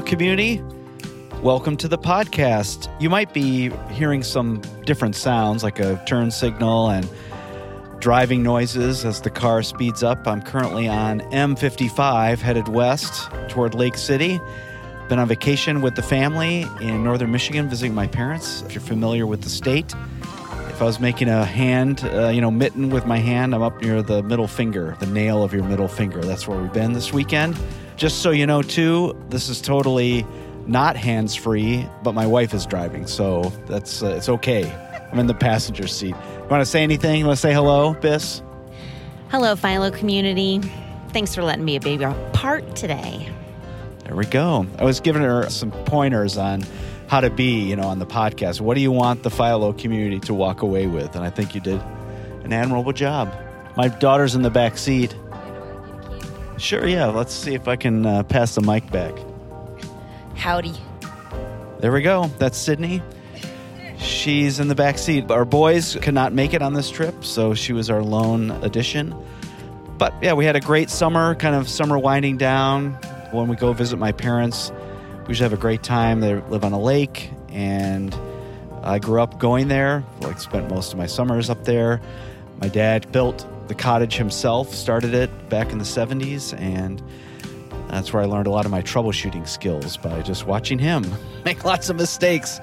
Community. Welcome to the podcast. You might be hearing some different sounds like a turn signal and driving noises as the car speeds up. I'm currently on M55 headed west toward Lake City. Been on vacation with the family in northern Michigan visiting my parents. If you're familiar with the state, if I was making a hand, uh, you know, mitten with my hand, I'm up near the middle finger, the nail of your middle finger. That's where we've been this weekend. Just so you know, too, this is totally not hands free, but my wife is driving, so that's uh, it's okay. I'm in the passenger seat. You want to say anything? You want to say hello, Biss? Hello, Philo community. Thanks for letting me be a baby part today. There we go. I was giving her some pointers on how to be, you know, on the podcast. What do you want the Philo community to walk away with? And I think you did an admirable job. My daughter's in the back seat. Sure, yeah. Let's see if I can uh, pass the mic back. Howdy. There we go. That's Sydney. She's in the back seat. Our boys could not make it on this trip, so she was our lone addition. But yeah, we had a great summer, kind of summer winding down. When we go visit my parents, we usually have a great time. They live on a lake, and I grew up going there. Like spent most of my summers up there. My dad built the cottage himself, started it back in the 70s, and that's where I learned a lot of my troubleshooting skills by just watching him make lots of mistakes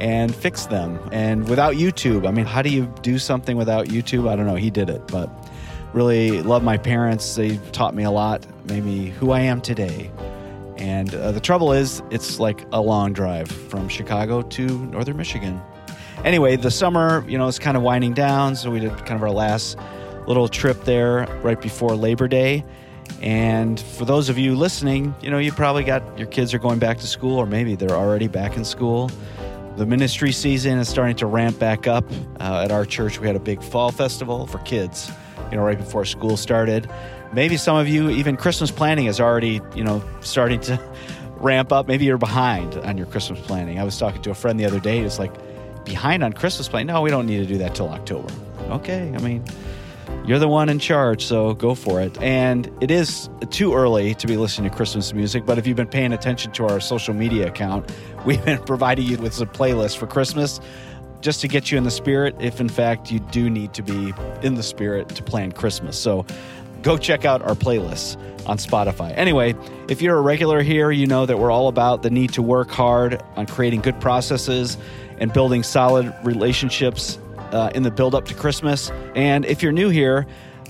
and fix them. And without YouTube, I mean, how do you do something without YouTube? I don't know. He did it, but really love my parents. They taught me a lot, made me who I am today. And uh, the trouble is, it's like a long drive from Chicago to northern Michigan. Anyway, the summer, you know, is kind of winding down, so we did kind of our last little trip there right before Labor Day. And for those of you listening, you know, you probably got your kids are going back to school, or maybe they're already back in school. The ministry season is starting to ramp back up. Uh, at our church, we had a big fall festival for kids, you know, right before school started. Maybe some of you, even Christmas planning is already, you know, starting to ramp up. Maybe you're behind on your Christmas planning. I was talking to a friend the other day. It's like, behind on Christmas planning? No, we don't need to do that till October. Okay, I mean, you're the one in charge, so go for it. And it is too early to be listening to Christmas music, but if you've been paying attention to our social media account, we've been providing you with some playlists for Christmas just to get you in the spirit if in fact you do need to be in the spirit to plan Christmas. So go check out our playlists on Spotify. Anyway, if you're a regular here, you know that we're all about the need to work hard on creating good processes and building solid relationships uh, in the build up to Christmas. And if you're new here,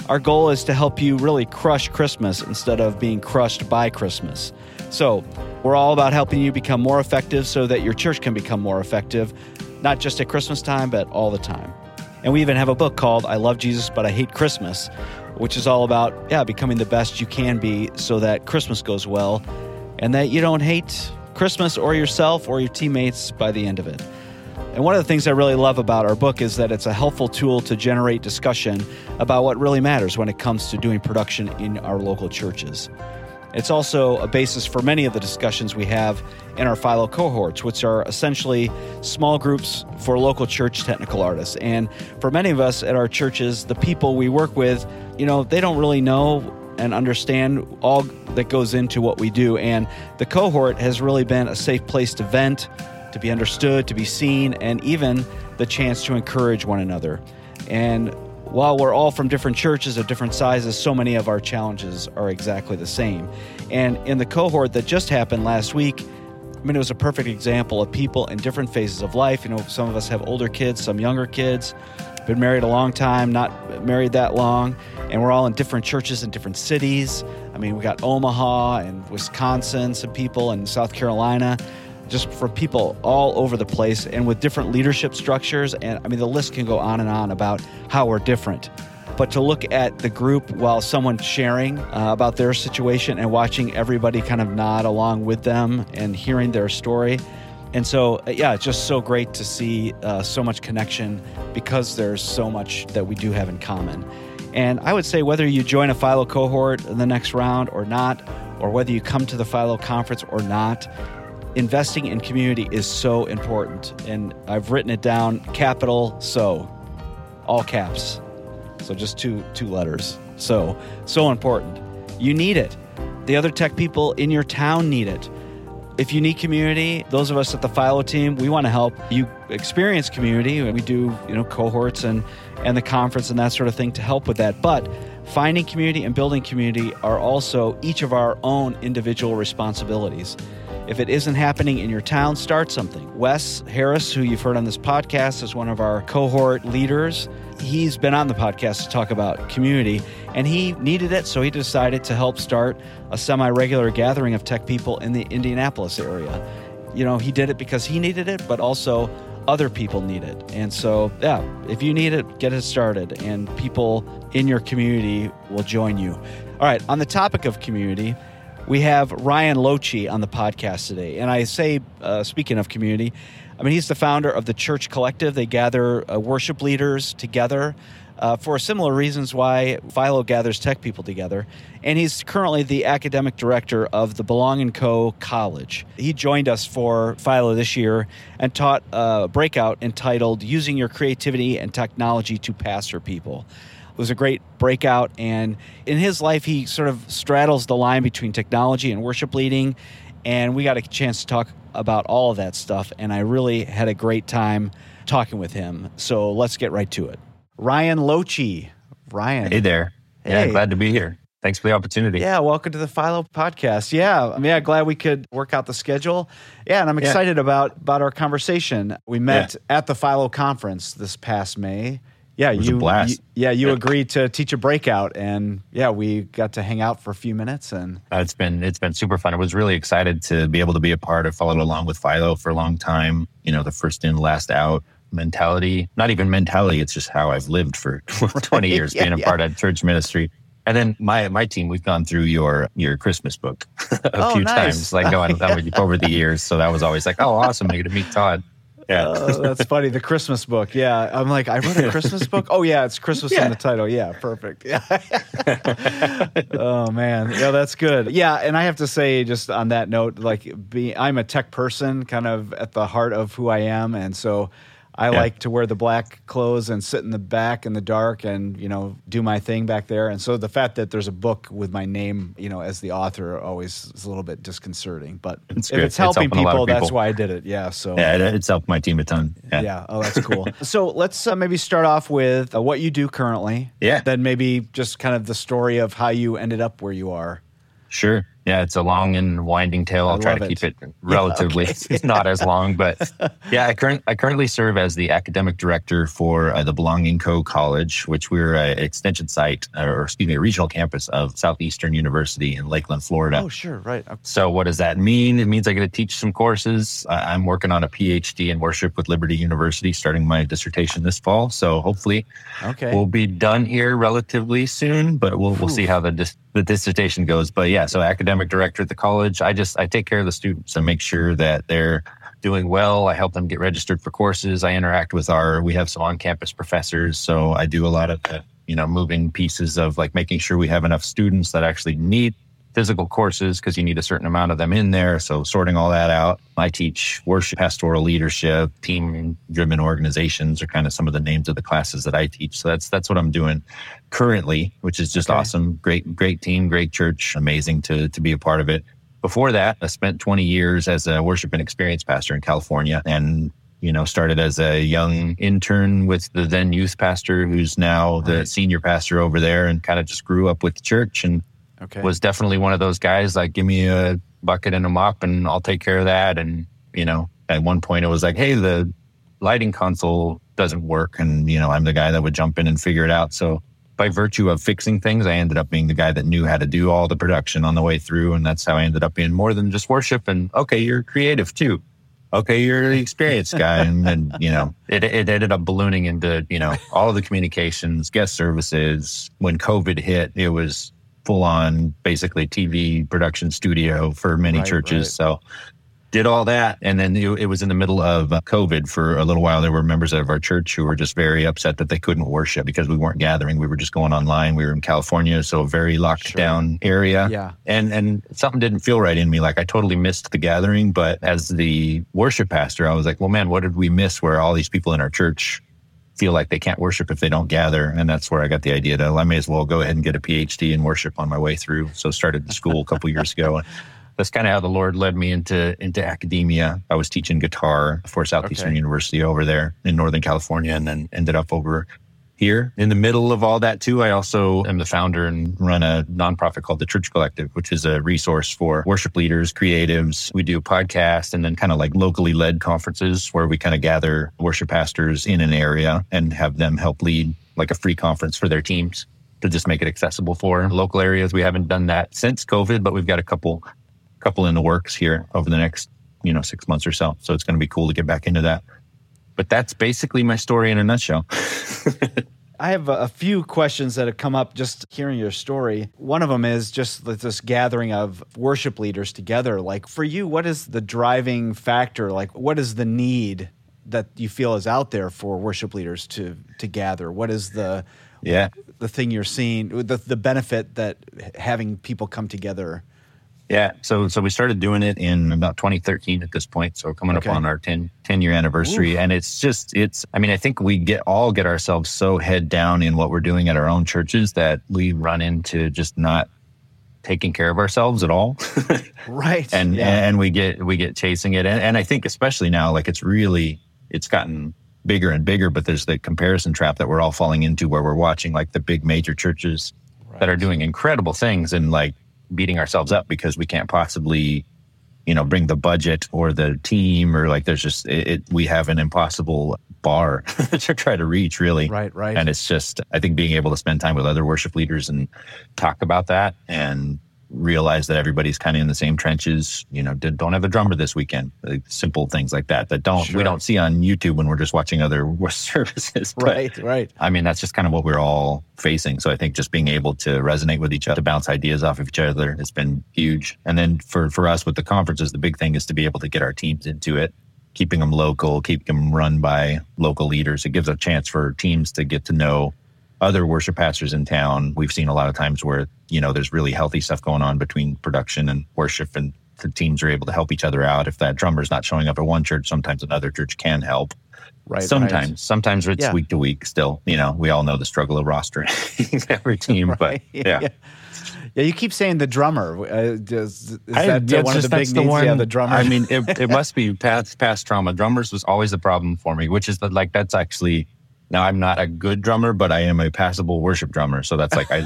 our goal is to help you really crush Christmas instead of being crushed by Christmas. So, we're all about helping you become more effective so that your church can become more effective, not just at Christmas time, but all the time. And we even have a book called I Love Jesus, but I Hate Christmas, which is all about, yeah, becoming the best you can be so that Christmas goes well and that you don't hate Christmas or yourself or your teammates by the end of it. And one of the things I really love about our book is that it's a helpful tool to generate discussion about what really matters when it comes to doing production in our local churches. It's also a basis for many of the discussions we have in our Philo cohorts, which are essentially small groups for local church technical artists. And for many of us at our churches, the people we work with, you know, they don't really know and understand all that goes into what we do. And the cohort has really been a safe place to vent, to be understood, to be seen, and even the chance to encourage one another. And while we're all from different churches of different sizes, so many of our challenges are exactly the same. And in the cohort that just happened last week, I mean, it was a perfect example of people in different phases of life. You know, some of us have older kids, some younger kids, been married a long time, not married that long, and we're all in different churches in different cities. I mean, we got Omaha and Wisconsin, some people, in South Carolina just for people all over the place and with different leadership structures. And I mean, the list can go on and on about how we're different. But to look at the group while someone's sharing uh, about their situation and watching everybody kind of nod along with them and hearing their story. And so, uh, yeah, it's just so great to see uh, so much connection because there's so much that we do have in common. And I would say whether you join a Philo cohort in the next round or not, or whether you come to the Philo conference or not, investing in community is so important. And I've written it down capital so, all caps. So just two two letters. So, so important. You need it. The other tech people in your town need it. if you need community, those of us at the Philo team, we want to help you experience community. We do, you know, cohorts and and the conference and that sort of thing to help with that. But finding community and building community are also each of our own individual responsibilities. If it isn't happening in your town, start something. Wes Harris, who you've heard on this podcast, is one of our cohort leaders. He's been on the podcast to talk about community, and he needed it, so he decided to help start a semi regular gathering of tech people in the Indianapolis area. You know, he did it because he needed it, but also other people need it. And so, yeah, if you need it, get it started, and people in your community will join you. All right, on the topic of community, we have Ryan Lochi on the podcast today. And I say, uh, speaking of community, I mean, he's the founder of the Church Collective. They gather uh, worship leaders together uh, for similar reasons why Philo gathers tech people together. And he's currently the academic director of the Belonging Co. College. He joined us for Philo this year and taught a breakout entitled Using Your Creativity and Technology to Pastor People. It was a great breakout. And in his life, he sort of straddles the line between technology and worship leading. And we got a chance to talk about all of that stuff. And I really had a great time talking with him. So let's get right to it. Ryan Lochi. Ryan. Hey there. Yeah, glad to be here. Thanks for the opportunity. Yeah, welcome to the Philo podcast. Yeah, I'm yeah, glad we could work out the schedule. Yeah, and I'm excited yeah. about about our conversation. We met yeah. at the Philo conference this past May yeah, you, you, yeah, you agreed to teach a breakout, and yeah, we got to hang out for a few minutes, and uh, it's been it's been super fun. I was really excited to be able to be a part of followed along with Philo for a long time. You know, the first in, last out mentality. Not even mentality; it's just how I've lived for twenty years, yeah, being a yeah. part of church ministry. And then my my team, we've gone through your your Christmas book a oh, few nice. times, like going over the years. So that was always like, oh, awesome! I get to meet Todd. Yeah, uh, that's funny. The Christmas book. Yeah, I'm like, I wrote a Christmas book. Oh yeah, it's Christmas yeah. in the title. Yeah, perfect. Yeah. oh man, yeah, that's good. Yeah, and I have to say, just on that note, like, be I'm a tech person, kind of at the heart of who I am, and so I yeah. like to wear the black clothes and sit in the back in the dark and you know do my thing back there. And so the fact that there's a book with my name, you know, as the author, always is a little bit disconcerting. But it's if it's helping, it's people, people, that's why I did it. Yeah. So yeah, it's helped my team a ton. Yeah. yeah. Oh, that's cool. so let's uh, maybe start off with uh, what you do currently. Yeah. Then maybe just kind of the story of how you ended up where you are. Sure. Yeah, it's a long and winding tale. I'll try to it. keep it relatively yeah, okay. not as long, but yeah, I, current, I currently serve as the academic director for uh, the Belonging Co. College, which we're an extension site, or excuse me, a regional campus of Southeastern University in Lakeland, Florida. Oh, sure, right. So, what does that mean? It means I get to teach some courses. I'm working on a PhD in worship with Liberty University, starting my dissertation this fall. So, hopefully, okay, we'll be done here relatively soon. But we'll we'll see how the dis- the dissertation goes. But yeah, so academic director at the college. I just I take care of the students and make sure that they're doing well. I help them get registered for courses. I interact with our we have some on-campus professors, so I do a lot of the, you know moving pieces of like making sure we have enough students that actually need physical courses because you need a certain amount of them in there. So sorting all that out. I teach worship, pastoral leadership, team driven organizations are kind of some of the names of the classes that I teach. So that's that's what I'm doing currently, which is just okay. awesome. Great, great team, great church, amazing to to be a part of it. Before that, I spent 20 years as a worship and experience pastor in California and you know, started as a young intern with the then youth pastor who's now the right. senior pastor over there and kind of just grew up with the church and Okay. Was definitely one of those guys like, give me a bucket and a mop and I'll take care of that. And, you know, at one point it was like, hey, the lighting console doesn't work. And, you know, I'm the guy that would jump in and figure it out. So by virtue of fixing things, I ended up being the guy that knew how to do all the production on the way through. And that's how I ended up being more than just worship. And okay, you're creative too. Okay, you're the experienced guy. and then, you know, it, it ended up ballooning into, you know, all of the communications, guest services. When COVID hit, it was full on basically TV production studio for many right, churches. Right. So did all that. And then it was in the middle of uh, COVID for a little while. There were members of our church who were just very upset that they couldn't worship because we weren't gathering. We were just going online. We were in California, so a very locked sure. down area. Yeah. And, and something didn't feel right in me. Like I totally missed the gathering. But as the worship pastor, I was like, well, man, what did we miss where all these people in our church feel like they can't worship if they don't gather. And that's where I got the idea that I may as well go ahead and get a PhD in worship on my way through. So started the school a couple years ago. that's kind of how the Lord led me into into academia. I was teaching guitar for Southeastern okay. University over there in Northern California, and then ended up over here. In the middle of all that, too, I also am the founder and run a nonprofit called the Church Collective, which is a resource for worship leaders, creatives. We do podcasts and then kind of like locally led conferences where we kind of gather worship pastors in an area and have them help lead like a free conference for their teams to just make it accessible for local areas. We haven't done that since COVID, but we've got a couple couple in the works here over the next, you know, six months or so. So it's going to be cool to get back into that. But that's basically my story in a nutshell. I have a, few questions that have come up just hearing your story. One of them is just this gathering of worship leaders together. Like for you, what is the driving factor? Like what is the need that you feel is out there for worship leaders to to gather? What is the yeah the thing you're seeing the the benefit that having people come together yeah. So so we started doing it in about 2013 at this point. So coming okay. up on our 10, 10 year anniversary. Ooh. And it's just, it's, I mean, I think we get all get ourselves so head down in what we're doing at our own churches that we run into just not taking care of ourselves at all. right. And, yeah. and we get, we get chasing it. And, and I think especially now, like it's really, it's gotten bigger and bigger, but there's the comparison trap that we're all falling into where we're watching like the big major churches right. that are doing incredible things and like beating ourselves up because we can't possibly you know bring the budget or the team or like there's just it, it we have an impossible bar to try to reach really. Right right. And it's just i think being able to spend time with other worship leaders and talk about that and realize that everybody's kind of in the same trenches. You know, don't have a drummer this weekend. Like simple things like that that don't sure. we don't see on YouTube when we're just watching other services. But, right, right. I mean, that's just kind of what we're all facing. So I think just being able to resonate with each other, to bounce ideas off of each other, has been huge. And then for for us with the conferences, the big thing is to be able to get our teams into it. Keeping them local, keeping them run by local leaders. It gives a chance for teams to get to know other worship pastors in town, we've seen a lot of times where, you know, there's really healthy stuff going on between production and worship and the teams are able to help each other out. If that drummer's not showing up at one church, sometimes another church can help. Right. Sometimes, right. sometimes it's yeah. week to week still, you know, we all know the struggle of rostering every team, right. but yeah. yeah. Yeah, you keep saying the drummer. Uh, does, is I, that yeah, one just, of the big the needs? One, yeah, the drummer. I mean, it, it must be past past trauma. Drummers was always the problem for me, which is that like that's actually now I'm not a good drummer, but I am a passable worship drummer. So that's like I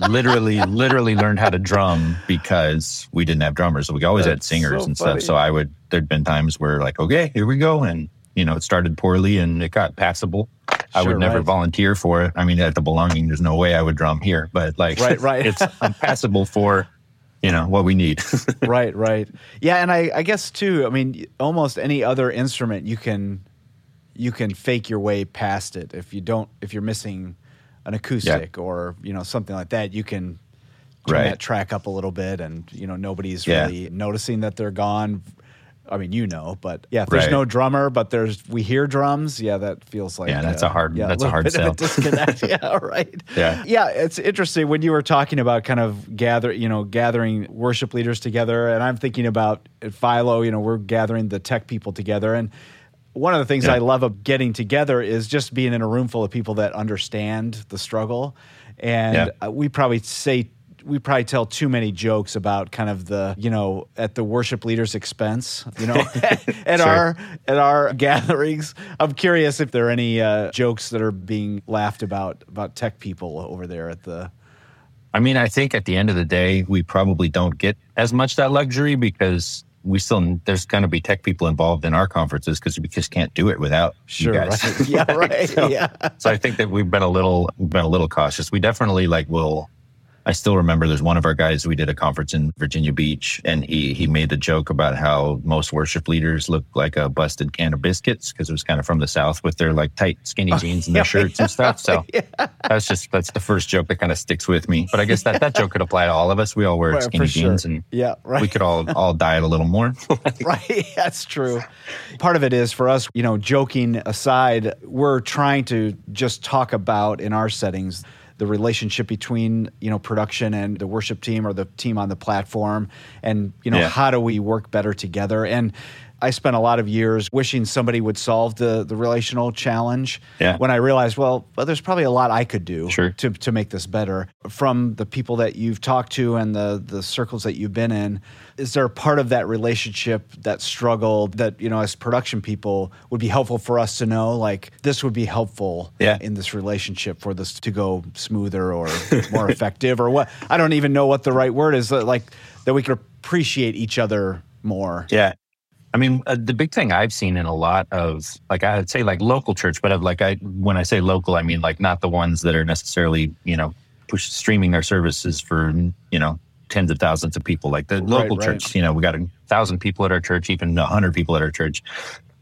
literally, literally learned how to drum because we didn't have drummers. So we always that's had singers so and stuff. So I would there'd been times where like, okay, here we go. And you know, it started poorly and it got passable. I would never right. volunteer for it. I mean, at the belonging, there's no way I would drum here, but like, right, right. it's passable for you know what we need right right yeah and I, I guess too i mean almost any other instrument you can you can fake your way past it if you don't if you're missing an acoustic yeah. or you know something like that you can turn right. that track up a little bit and you know nobody's yeah. really noticing that they're gone I mean, you know, but yeah, if there's right. no drummer, but there's we hear drums. Yeah, that feels like yeah, that's uh, a hard yeah, that's a, a hard sell. disconnect. yeah, right. Yeah, yeah. It's interesting when you were talking about kind of gather, you know, gathering worship leaders together, and I'm thinking about at Philo. You know, we're gathering the tech people together, and one of the things yeah. I love of getting together is just being in a room full of people that understand the struggle. And yeah. Uh, we probably say we probably tell too many jokes about kind of the you know at the worship leader's expense you know at sure. our at our gatherings i'm curious if there are any uh, jokes that are being laughed about about tech people over there at the i mean i think at the end of the day we probably don't get as much that luxury because we still there's going to be tech people involved in our conferences because we just can't do it without sure, you guys. Right. yeah, right. so, yeah. so I think that we've been a little we've been a little cautious. We definitely like will I still remember there's one of our guys, we did a conference in Virginia Beach, and he, he made the joke about how most worship leaders look like a busted can of biscuits because it was kind of from the South with their like tight, skinny oh, jeans and their shirts and stuff. So yeah. that's just, that's the first joke that kind of sticks with me. But I guess that, that joke could apply to all of us. We all wear right, skinny jeans sure. and yeah, right. we could all, all diet a little more. right. That's true. Part of it is for us, you know, joking aside, we're trying to just talk about in our settings the relationship between you know production and the worship team or the team on the platform and you know yeah. how do we work better together and I spent a lot of years wishing somebody would solve the the relational challenge. Yeah. When I realized, well, well there's probably a lot I could do sure. to to make this better. From the people that you've talked to and the the circles that you've been in, is there a part of that relationship that struggled that you know as production people would be helpful for us to know? Like this would be helpful yeah. in this relationship for this to go smoother or more effective or what? I don't even know what the right word is. Like that we could appreciate each other more. Yeah. I mean, uh, the big thing I've seen in a lot of, like, I'd say like local church, but of like, I, when I say local, I mean like not the ones that are necessarily, you know, push streaming their services for, you know, tens of thousands of people. Like the local right, right. church, you know, we got a thousand people at our church, even a hundred people at our church.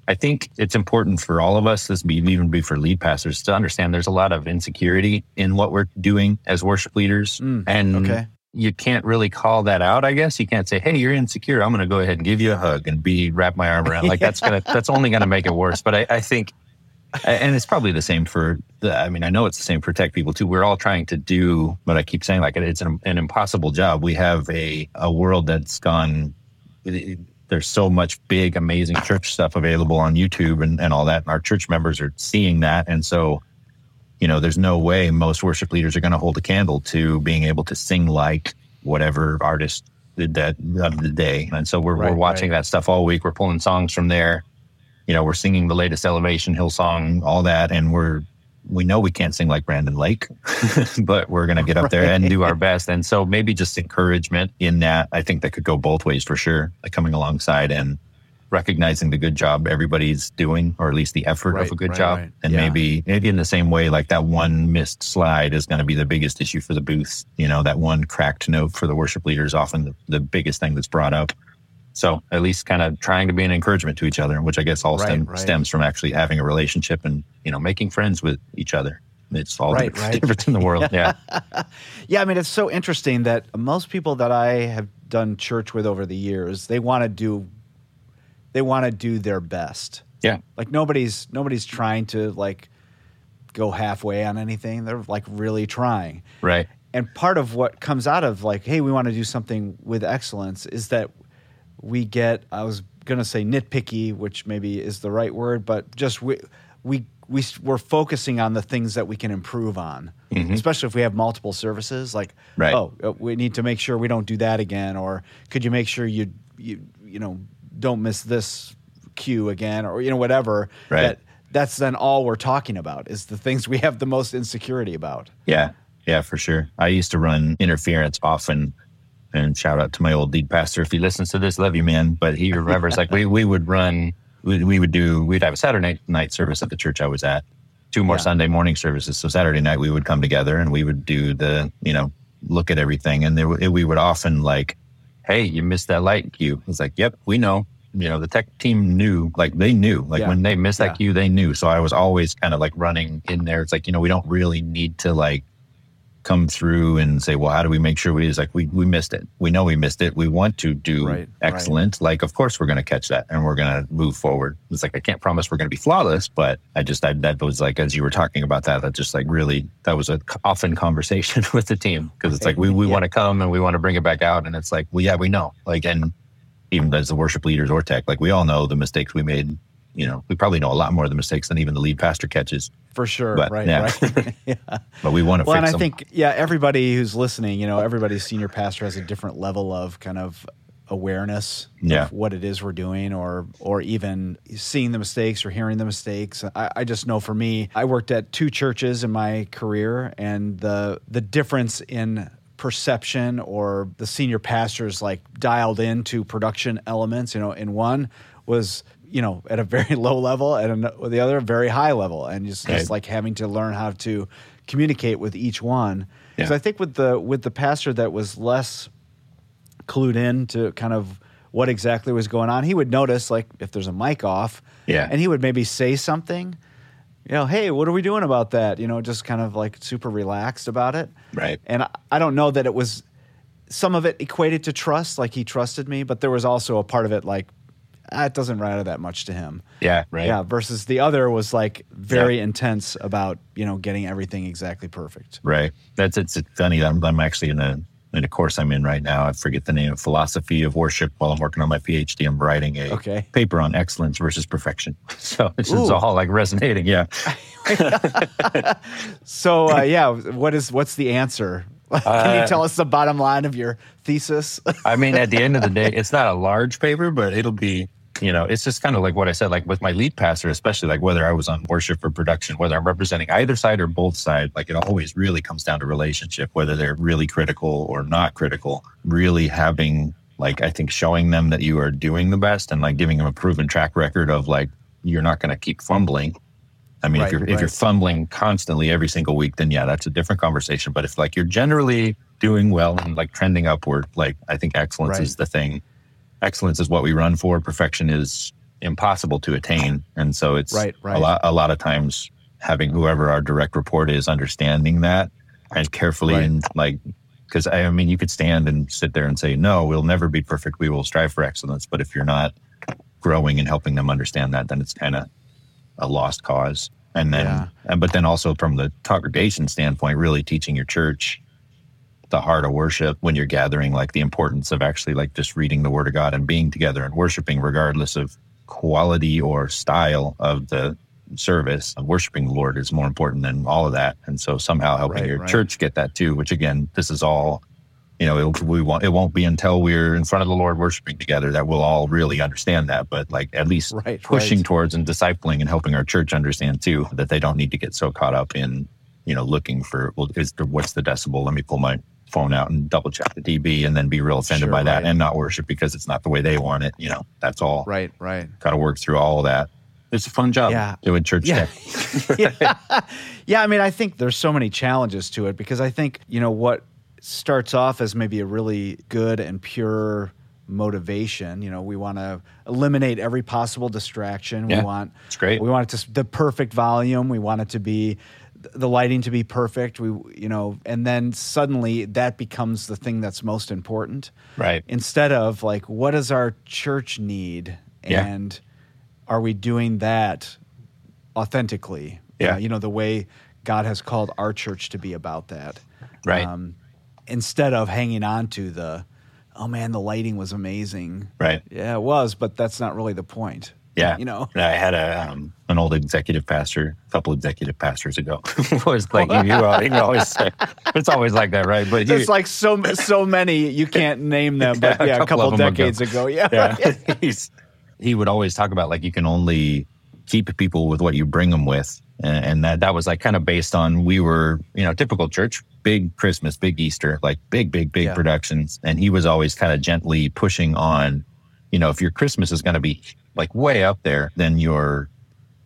I think it's important for all of us, this be even be for lead pastors, to understand there's a lot of insecurity in what we're doing as worship leaders. Mm, and okay you can't really call that out, I guess. You can't say, "Hey, you're insecure. I'm going to go ahead and give you a hug and be wrap my arm around." Like that's gonna that's only going to make it worse. But I, I, think, and it's probably the same for. The, I mean, I know it's the same for tech people too. We're all trying to do, but I keep saying like it's an, an impossible job. We have a a world that's gone. There's so much big, amazing church stuff available on YouTube and, and all that. And our church members are seeing that, and so you know, there's no way most worship leaders are going to hold a candle to being able to sing like whatever artist did that of the day. And so we're, right, we're watching right. that stuff all week. We're pulling songs from there. You know, we're singing the latest Elevation Hillsong, all that, and we're we know we can't sing like Brandon Lake, but we're going to get up right. there and do our best. And so maybe just encouragement in that. I think that could go both ways for sure, like coming alongside and recognizing the good job everybody's doing, or at least the effort right, of a good right, job. Right. And yeah. maybe maybe in the same way, like that one missed slide is going to be the biggest issue for the booth. You know, that one cracked note for the worship leader is often the, the biggest thing that's brought up. So at least kind of trying to be an encouragement to each other, which I guess all stem, stems from actually having a relationship and you know making friends with each other. It's all right, right. different in the world. Yeah. yeah. I mean, it's so interesting that most people that I have done church with over the years, they want to do they want to do their best. Yeah. Like nobody's nobody's trying to like go halfway on anything. They're like really trying. Right. And part of what comes out of like, hey, we want to do something with excellence is that we get I was going to say nitpicky, which maybe is the right word, but just we we we we're focusing on the things that we can improve on, mm-hmm. especially if we have multiple services. Like, right. oh, uh, we need to make sure we don't do that again, or could you make sure you you you know don't miss this cue again or you know whatever right. that that's then all we're talking about is the things we have the most insecurity about. Yeah. Yeah for sure. I used to run interference often. And shout out to my old lead pastor. If he listens to this love you man. But he remembers like we, we would run we, we would do we'd have a saturday night service at the church i was at. Two more yeah. sunday morning services. So saturday night we would come together and we would do the you know look at everything. And there, we would often like hey, you missed that light cue. It's like, yep, we know. You know, the tech team knew, like they knew, like yeah. when they missed that yeah. cue, they knew. So I was always kind of like running in there. It's like, you know, we don't really need to like come through and say, well, how do we make sure we, is like, we, we missed it. We know we missed it. We want to do right, excellent. Right. Like, of course we're going to catch that and we're going to move forward. It's like, I can't promise we're going to be flawless, but I just, I, that was like, as you were talking about that, that just like really, that was a often conversation with the team. Cause it's like, we, we yeah. want to come and we want to bring it back out. And it's like, well, yeah, we know like, and even as the worship leaders or tech, like we all know the mistakes we made you know, we probably know a lot more of the mistakes than even the lead pastor catches. For sure. But, right. Yeah. Right. yeah. But we want to well, and I them. think, yeah, everybody who's listening, you know, everybody's senior pastor has a different level of kind of awareness yeah. of what it is we're doing or or even seeing the mistakes or hearing the mistakes. I, I, just know for me, I worked at two churches in my career and the the difference in perception or the senior pastors like dialed into production elements, you know, in one was you know at a very low level and the other very high level. And just, right. just like having to learn how to communicate with each one. Yeah. so i think with the with the pastor that was less clued in to kind of what exactly was going on he would notice like if there's a mic off yeah. and he would maybe say something you know hey what are we doing about that? You know just kind of like super relaxed about it. Right. And I, I don't know that it was some of it equated to trust like he trusted me but there was also a part of it like it doesn't matter that much to him. Yeah, right. Yeah, versus the other was like very yeah. intense about you know getting everything exactly perfect. Right. That's it's funny. I'm, I'm actually in a in a course I'm in right now. I forget the name of philosophy of worship while I'm working on my PhD. I'm writing a okay. paper on excellence versus perfection. So this is all like resonating. Yeah. so uh, yeah, what is what's the answer? Can you uh, tell us the bottom line of your thesis? I mean, at the end of the day, it's not a large paper, but it'll be you know, it's just kind of like what I said, like with my lead pastor, especially like whether I was on worship or production, whether I'm representing either side or both side, like it always really comes down to relationship, whether they're really critical or not critical, really having like, I think showing them that you are doing the best and like giving them a proven track record of like, you're not going to keep fumbling. I mean, right, if you're, right. if you're fumbling constantly every single week, then yeah, that's a different conversation. But if like you're generally doing well and like trending upward, like I think excellence right. is the thing excellence is what we run for. Perfection is impossible to attain, and so it's right, right. a lot. A lot of times, having whoever our direct report is understanding that and carefully and like because I mean, you could stand and sit there and say, "No, we'll never be perfect. We will strive for excellence." But if you're not growing and helping them understand that, then it's kind of a lost cause. And then, yeah. and but then also from the congregation standpoint, really teaching your church the heart of worship when you're gathering, like the importance of actually like just reading the word of God and being together and worshiping, regardless of quality or style of the service. Worshiping the Lord is more important than all of that. And so somehow helping right, your right. church get that too, which again, this is all, you know, it, we won't, it won't be until we're in front of the Lord worshiping together that we'll all really understand that. But like at least right, pushing towards and discipling and helping our church understand too that they don't need to get so caught up in, you know, looking for, well, is the, what's the decibel? Let me pull my phone out and double check the dB and then be real offended sure, by that right. and not worship because it's not the way they want it. You know, that's all. Right, right. Got to work through all of that. It's a fun job yeah. doing church yeah. yeah. yeah. I mean, I think there's so many challenges to it because I think, you know, what starts off as maybe a really good and pure motivation. You know, we want to eliminate every possible distraction. Yeah, we want it's great. We want it to the perfect volume. We want it to be the lighting to be perfect. We, you know, and then suddenly that becomes the thing that's most important. Right. Instead of like, what does our church need? Yeah. And are we doing that authentically? Yeah. Uh, you know, the way God has called our church to be about that. Right. Um, instead of hanging on to the, oh man, the lighting was amazing. Right. Yeah, it was, but that's not really the point. Yeah, you know, I had a um, an old executive pastor, a couple executive pastors ago, was like you, you, always say, it's always like that, right? But it's like so so many you can't name them, but yeah, yeah a couple, couple decades ago. ago, yeah, yeah. He would always talk about like you can only keep people with what you bring them with, and, that that was like kind of based on we were you know typical church, big Christmas, big Easter, like big big big yeah. productions, and he was always kind of gently pushing on, you know, if your Christmas is going to be like way up there, then your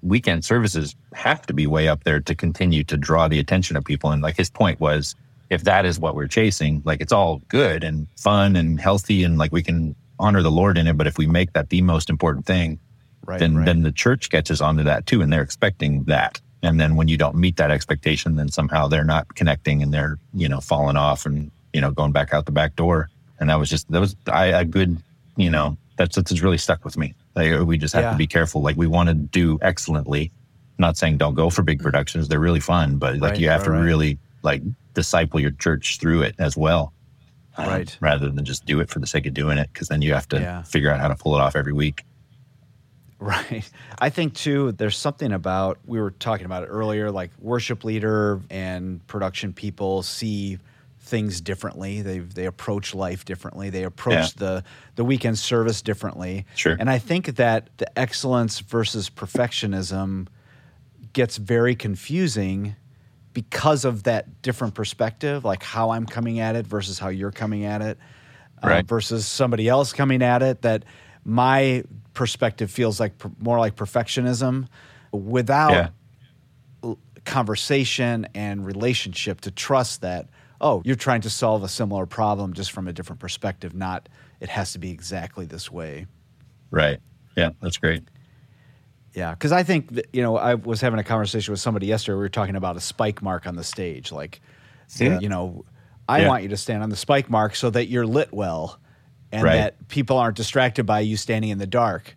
weekend services have to be way up there to continue to draw the attention of people. And like his point was, if that is what we're chasing, like it's all good and fun and healthy and like we can honor the Lord in it. But if we make that the most important thing, right, then, right. then the church catches onto that too. And they're expecting that. And then when you don't meet that expectation, then somehow they're not connecting and they're, you know, falling off and, you know, going back out the back door. And that was just, that was I, a good, you know, that's, that's really stuck with me. Like, we just have yeah. to be careful. Like we want to do excellently. Not saying don't go for big productions; they're really fun, but like right, you have right, to right. really like disciple your church through it as well, um, right? rather than just do it for the sake of doing it, because then you have to yeah. figure out how to pull it off every week. Right. I think too, there's something about, we were talking about it earlier, like worship leader and production people see things differently. They they approach life differently. They approach yeah. the the weekend service differently. Sure. And I think that the excellence versus perfectionism gets very confusing because of that different perspective, like how I'm coming at it versus how you're coming at it, uh, right. uh, versus somebody else coming at it. That my perspective feels like more like perfectionism without. Yeah conversation and relationship to trust that oh, you're trying to solve a similar problem just from a different perspective, not it has to be exactly this way. Right. Yeah, that's great. Yeah, because I think that, you know I was having a conversation with somebody yesterday. We were talking about a spike mark on the stage, like yeah. you know, I yeah. want you to stand on the spike mark so that you're lit well, and right. that people aren't distracted by you standing in the dark.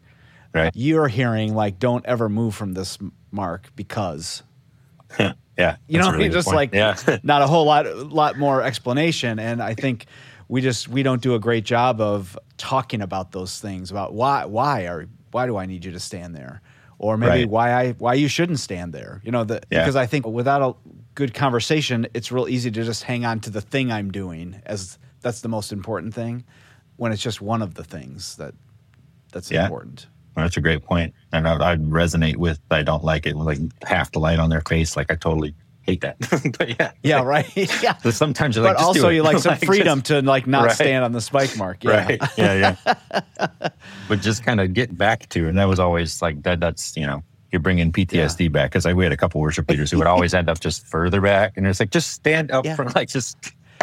Right. You're hearing like, don't ever move from this mark because. yeah. You know, really just point. like yeah. not a whole lot lot more explanation. And I think we just we don't do a great job of talking about those things about why why are why do I need you to stand there? Or maybe Right. why I why you shouldn't stand there. You know, the, Yeah. because I think without a good conversation, it's real easy to just hang on to the thing I'm doing as that's the most important thing when it's just one of the things that that's Yeah. important. Well, That's a great point. And I, I'd resonate with, I don't like it, like half the light on their face. Like I totally hate that. but yeah. Yeah, right. yeah. But sometimes you're like, But just do also it. you like some freedom just- to like not Right. stand on the spike mark. Yeah. Right. Yeah, yeah. but just kind of get back to, and that was always like that. That's you know, you're bringing PTSD back because we had a couple worship leaders who would always end up just further back, and it's like just stand up Yeah. from like just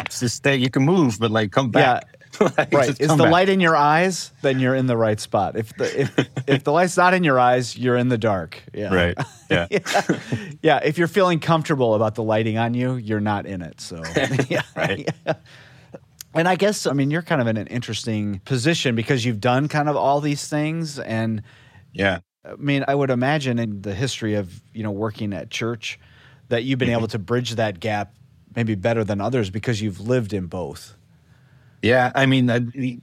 just stay. You can move, but like come back. Like, Right. Is the back. light in your eyes? Then you're in the right spot. If the if, if the light's not in your eyes, you're in the dark. Yeah. right? Yeah. yeah. Yeah. If you're feeling comfortable about the lighting on you, you're not in it. So yeah. Right. yeah. And I guess I mean you're kind of in an interesting position because you've done kind of all these things and Yeah. I mean, I would imagine in the history of you know working at church that you've been mm-hmm. able to bridge that gap maybe better than others because you've lived in both. Yeah, I mean, I,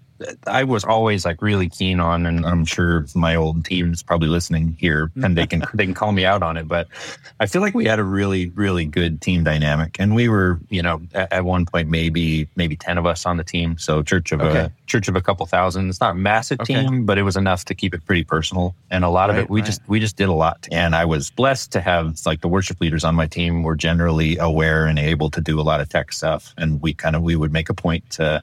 I was always like really keen on, and I'm sure my old team's probably listening here, and they can they can call me out on it. But I feel like we had a really really good team dynamic, and we were, you know, at, at one point maybe maybe ten of us on the team. So church of Okay. a church of a couple thousand. It's not a massive Okay. team, but it was enough to keep it pretty personal. And a lot of it, we right. just we just did a lot. And I was blessed to have like the worship leaders on my team were generally aware and able to do a lot of tech stuff, and we kind of we would make a point to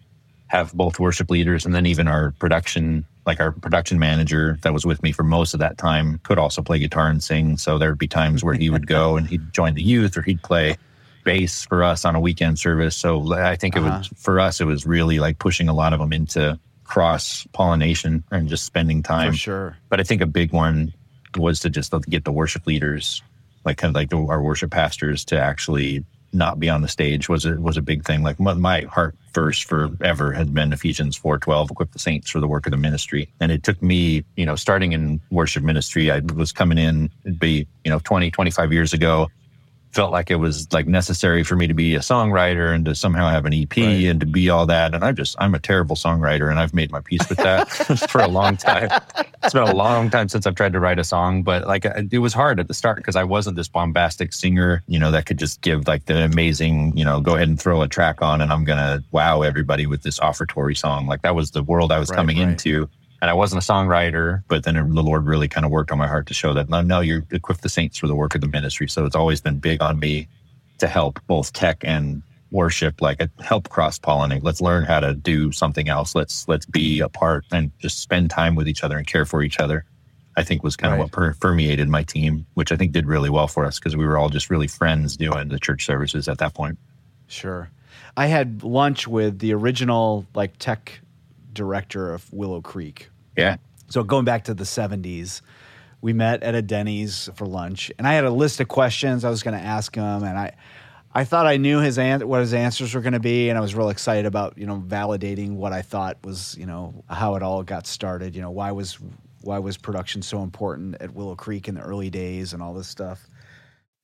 have both worship leaders and then even our production like our production manager that was with me for most of that time could also play guitar and sing so there'd be times where he would go and he'd join the youth or he'd play bass for us on a weekend service so i think it Uh-huh. was for us it was really like pushing a lot of them into cross pollination and just spending time For sure. but I think a big one was to just get the worship leaders, like kind of like the, our worship pastors, to actually not be on the stage was a, was a big thing. Like my, my heart verse forever has been Ephesians four twelve, equip the saints for the work of the ministry. And it took me, you know, starting in worship ministry, I was coming in, it'd be you know 20, 25 years ago. Felt like it was like necessary for me to be a songwriter and to somehow have an EP Right. and to be all that. And I just I'm a terrible songwriter and I've made my peace with that for a long time it's been a long time since I've tried to write a song, but like it was hard at the start because I wasn't this bombastic singer, you know, that could just give like the amazing, you know, go ahead and throw a track on and I'm gonna wow everybody with this offertory song. Like that was the world I was Right, coming right. into. And I wasn't a songwriter, but then the Lord really kind of worked on my heart to show that no, no, you're equip the saints for the work of the ministry. So it's always been big on me to help both tech and worship like uh, help cross pollinate let's learn how to do something else let's let's be apart and just spend time with each other and care for each other i think was kind Right. of what per- permeated my team which i think did really well for us because we were all just really friends doing the church services at that point Sure. I had lunch with the original like tech director of Willow Creek. Yeah So going back to the 70s, we met at a Denny's for lunch, and I had a list of questions I was going to ask him, and I, I thought I knew his an- what his answers were going to be, and I was real excited about you know validating what I thought was you know how it all got started. You know why was why was production so important at Willow Creek in the early days and all this stuff.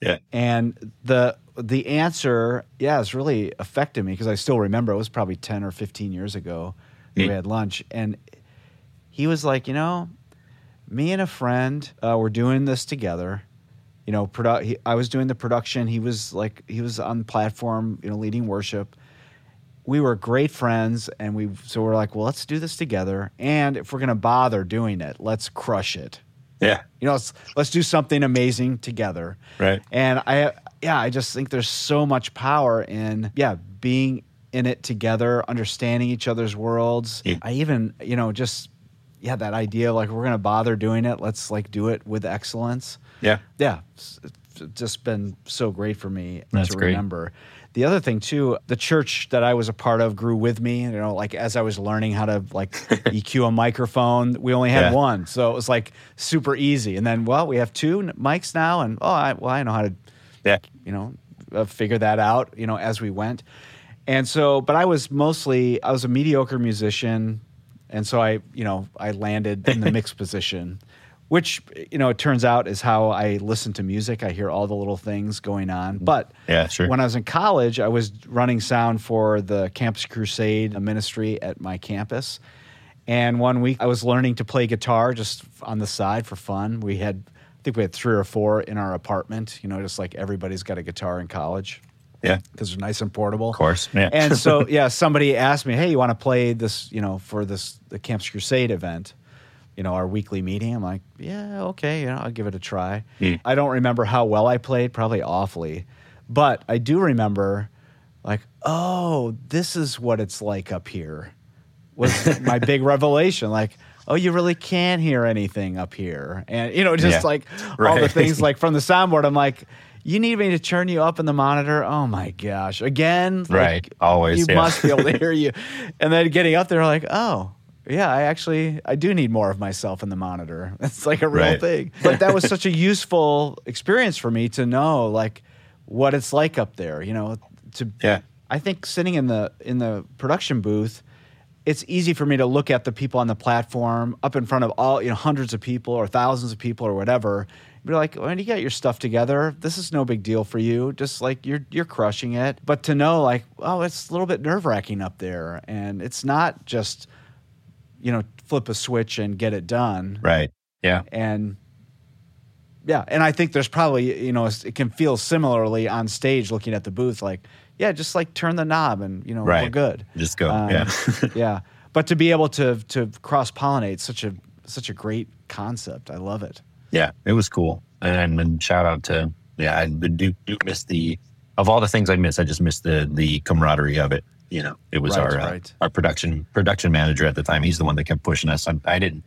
yeah And the the answer, yeah, it's really affected me because I still remember it was probably ten or fifteen years ago that hmm. we had lunch, and he was like, you know, me and a friend uh, were doing this together. You know, produ- he, I was doing the production. He was like, he was on the platform, you know, leading worship. We were great friends, and we so we're like, well, let's do this together. And if we're gonna bother doing it, let's crush it. yeah You know, let's let's do something amazing together. right And I, yeah, I just think there's so much power in, yeah, being in it together, understanding each other's worlds. Yeah. I even, you know, just, yeah, that idea of like, we're going to bother doing it. Let's like do it with excellence. yeah Yeah. It's it's just been so great for me That's to great. remember. The other thing too, the church that I was a part of grew with me. You know, like as I was learning how to like EQ a microphone, we only had Yeah. one, so it was like super easy. And then, well, we have two mics now, and oh, I, well, I know how to yeah you know, uh, figure that out, you know, as we went. And so, but I was mostly, I was a mediocre musician. And so I, you know, I landed in the mixed position which you know it turns out is how I listen to music. I hear all the little things going on. Mm. But yeah, sure. When I was in college, I was running sound for the Campus Crusade ministry at my campus. And one week I was learning to play guitar just on the side for fun. We had I think we had three or four in our apartment, you know, just like everybody's got a guitar in college. Yeah. Because they're nice and portable. Of course. Yeah. and so, yeah, somebody asked me, hey, you want to play this, you know, for this, the Campus Crusade event, you know, our weekly meeting? I'm like, yeah, okay, you know, I'll give it a try. Mm. I don't remember how well I played, probably awfully. But I do remember, like, oh, this is what it's like up here, was my big revelation. Like, oh, you really can't hear anything up here. And, you know, just yeah. like right. all the things like from the soundboard, I'm like, you need me to turn you up in the monitor. Oh my gosh. Again, like, right. Always. You yeah. must be able to hear you. And then getting up there, like, oh, yeah, I actually I do need more of myself in the monitor. It's like a real right. thing. But that was such a useful experience for me to know like what it's like up there, you know, to Yeah. I think sitting in the in the production booth it's easy for me to look at the people on the platform up in front of all you know hundreds of people or thousands of people or whatever be like when you get your stuff together this is no big deal for you just like you're you're crushing it but to know like oh it's a little bit nerve-wracking up there and it's not just you know flip a switch and get it done right yeah and yeah and i think there's probably you know it can feel similarly on stage looking at the booth like yeah, just like turn the knob and you know right. we're good. Just go. Um, yeah, yeah. But to be able to to cross pollinate such a such a great concept. I love it. Yeah, it was cool. And, and shout out to yeah, I do, do miss the of all the things I miss. I just miss the the camaraderie of it. You know, it was right, our uh, our production production manager at the time. He's the one that kept pushing us. I, I didn't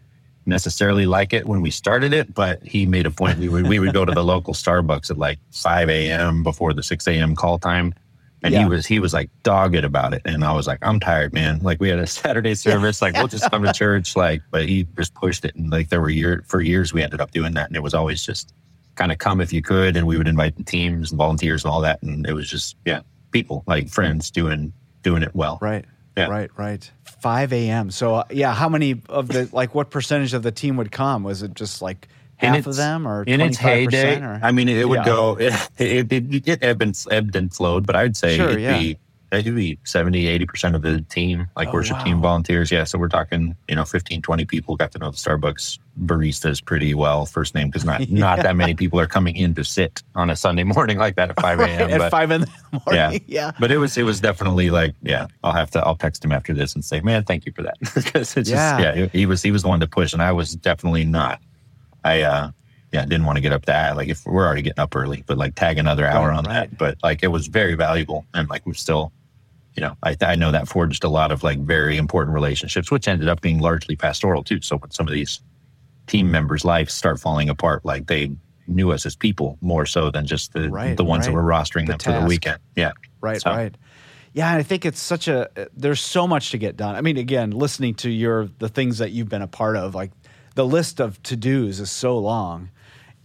necessarily like it when we started it, but he made a point. We would we would go to the local Starbucks at like 5 a.m. before the 6 a.m. call time and yeah. he was he was like dogged about it. And I was like, I'm tired, man. Like we had a Saturday service, like we'll just come to church. Like, but he just pushed it. And like there were year for years we ended up doing that. And it was always just kind of come if you could. And we would invite the teams and volunteers and all that. And it was just, yeah, people like friends doing doing it well. Right. Yeah. Right, right. 5 a.m. So, uh, yeah, how many of the, like, what percentage of the team would come? Was it just like half of them or in its heyday. Or? I mean, it, it would yeah. go, it, it, it, it ebbed, and, ebbed and flowed, but I'd say sure, it'd yeah. be it'd be 70, 80% of the team, like oh, worship wow. team volunteers. Yeah. So we're talking, you know, 15, 20 people got to know the Starbucks baristas pretty well, first name, because not, yeah. not that many people are coming in to sit on a Sunday morning like that at 5 a.m. Right, at 5 in the morning. Yeah. yeah. But it was, it was definitely like, yeah, I'll have to, I'll text him after this and say, man, thank you for that. Because it's yeah. just, yeah, he was, he was the one to push and I was definitely not. I, uh, yeah, didn't want to get up that. Like if we're already getting up early, but like tag another hour right, on right. that. But like it was very valuable, and like we're still, you know, I I know that forged a lot of like very important relationships, which ended up being largely pastoral too. So when some of these team members' lives start falling apart, like they knew us as people more so than just the right, the ones that were rostering the them task. for the weekend. Yeah, right, so. right. Yeah, I think it's such a there's so much to get done. I mean, again, listening to your the things that you've been a part of, like the list of to dos is so long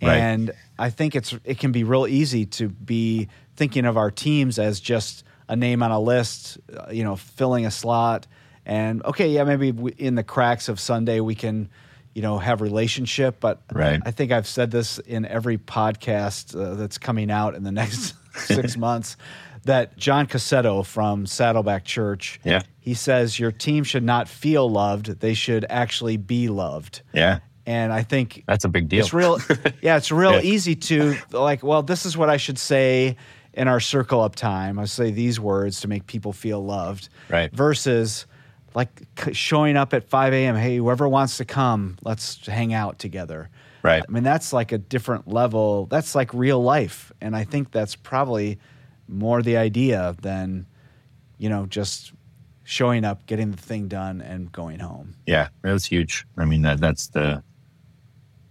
and right. I think it's it can be real easy to be thinking of our teams as just a name on a list, uh, you know, filling a slot. And okay, yeah, maybe in the cracks of Sunday we can, you know, have relationship. But right. I think I've said this in every podcast uh, that's coming out in the next six months that John Cassetto from Saddleback Church, yeah. he says your team should not feel loved; they should actually be loved. Yeah, and I think that's a big deal. It's real, yeah. It's real yeah. easy to like. Well, this is what I should say in our circle up time. I say these words to make people feel loved, right? Versus like showing up at 5 a.m. Hey, whoever wants to come, let's hang out together. Right. I mean, that's like a different level. That's like real life, and I think that's probably more the idea than you know just showing up, getting the thing done, and going home. Yeah, it was huge. I mean, that, that's the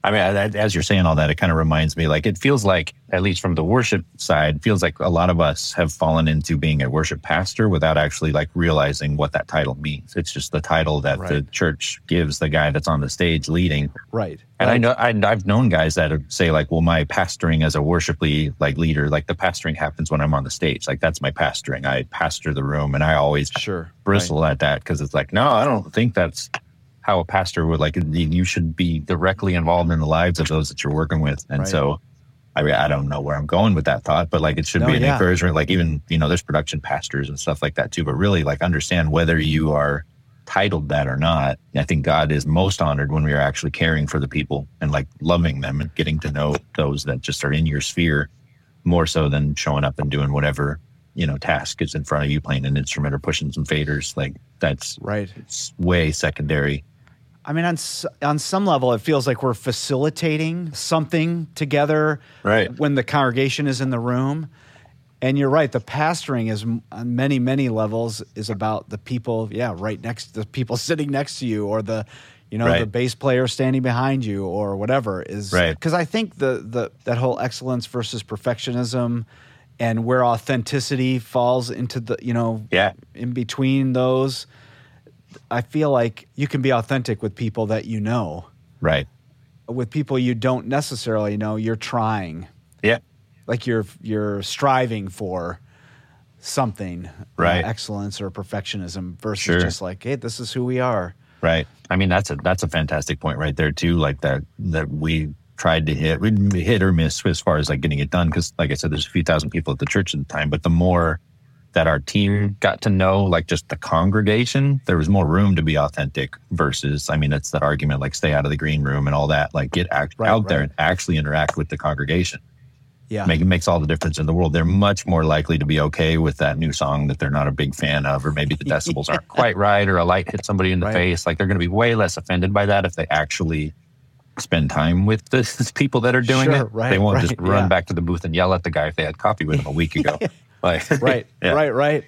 I mean, as you're saying all that, it kind of reminds me like it feels like, at least from the worship side, feels like a lot of us have fallen into being a worship pastor without actually like realizing what that title means. It's just the title that right. the church gives the guy that's on the stage leading. Right. And right. I know I, have known guys that say like, well, my pastoring as a worshiply like leader, like the pastoring happens when I'm on the stage. Like that's my pastoring. I pastor the room, and I always sure bristle right. at that because it's like, no, I don't think that's how a pastor would like you should be directly involved in the lives of those that you're working with and right. so I mean, I don't know where I'm going with that thought, but like it should no, be an yeah. encouragement. Like even, you know, there's production pastors and stuff like that too, but really like understand whether you are titled that or not. I think God is most honored when we are actually caring for the people and like loving them and getting to know those that just are in your sphere more so than showing up and doing whatever, you know, task is in front of you playing an instrument or pushing some faders. Like that's right. It's way secondary I mean, on on some level, it feels like we're facilitating something together. Right. When the congregation is in the room, and you're right. The pastoring is on many many levels is about the people. Yeah, right next the people sitting next to you, or the you know right. the bass player standing behind you, or whatever is. Right. Because I think the the that whole excellence versus perfectionism. And where authenticity falls into the, you know, yeah. in between those, I feel like you can be authentic with people that you know. Right. With people you don't necessarily know, you're trying. Yeah. Like you're you're striving for something, right? Uh, excellence or perfectionism versus sure. just like, hey, this is who we are. Right. I mean, that's a that's a fantastic point right there too. Like that that we tried to hit, we hit or miss as far as like getting it done. Because like I said, there's a few thousand people at the church at the time, but the more that our team got to know, like just the congregation, there was more room to be authentic versus, I mean, it's that argument like stay out of the green room and all that, like get act, right, out right. there and actually interact with the congregation. Yeah. Make, it makes all the difference in the world. They're much more likely to be okay with that new song that they're not a big fan of, or maybe the decibels aren't quite right, or a light hit somebody in the right. face. Like they're going to be way less offended by that if they actually spend time with the people that are doing sure, it. Right, they won't right, just run yeah. back to the booth and yell at the guy if they had coffee with him a week ago. Like, right, yeah. right, right.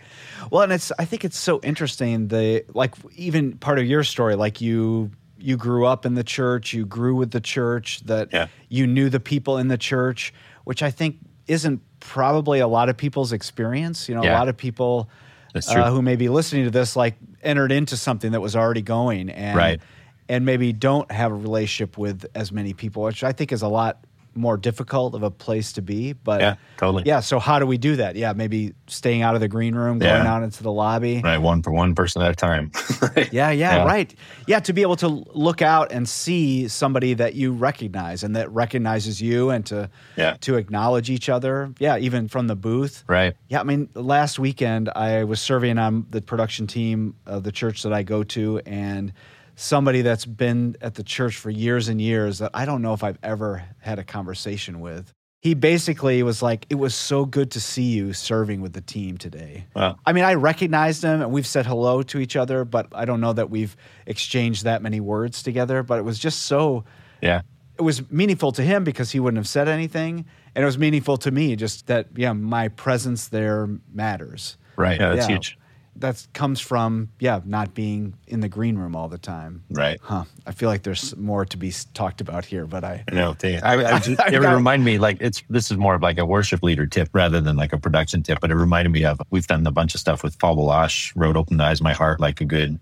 Well, and it's I think it's so interesting. The like even part of your story, like you you grew up in the church, you grew with the church, that yeah. you knew the people in the church, which I think isn't probably a lot of people's experience. You know, yeah. a lot of people uh, who may be listening to this like entered into something that was already going and right. and maybe don't have a relationship with as many people, which I think is a lot more difficult of a place to be. But yeah, totally. Yeah. So how do we do that? Yeah, maybe staying out of the green room, going yeah. out into the lobby. Right, one for one person at a time. yeah, yeah, yeah, right. Yeah, to be able to look out and see somebody that you recognize and that recognizes you, and to yeah. to acknowledge each other. Yeah, even from the booth. Right. Yeah, I mean, last weekend I was serving on the production team of the church that I go to, and somebody that's been at the church for years and years that I don't know if I've ever had a conversation with. He basically was like, It was so good to see you serving with the team today. Wow. I mean, I recognized him and we've said hello to each other, but I don't know that we've exchanged that many words together. But it was just so. Yeah. It was meaningful to him because he wouldn't have said anything. And it was meaningful to me just that, yeah, my presence there matters. Right. Yeah, that's yeah. huge that comes from yeah not being in the green room all the time. Right. Huh. I feel like there's more to be talked about here but i know I, I just, it remind me like it's this is more of like a worship leader tip rather than like a production tip but it reminded me of we've done a bunch of stuff with Paul Baloche wrote open the eyes of my heart like a good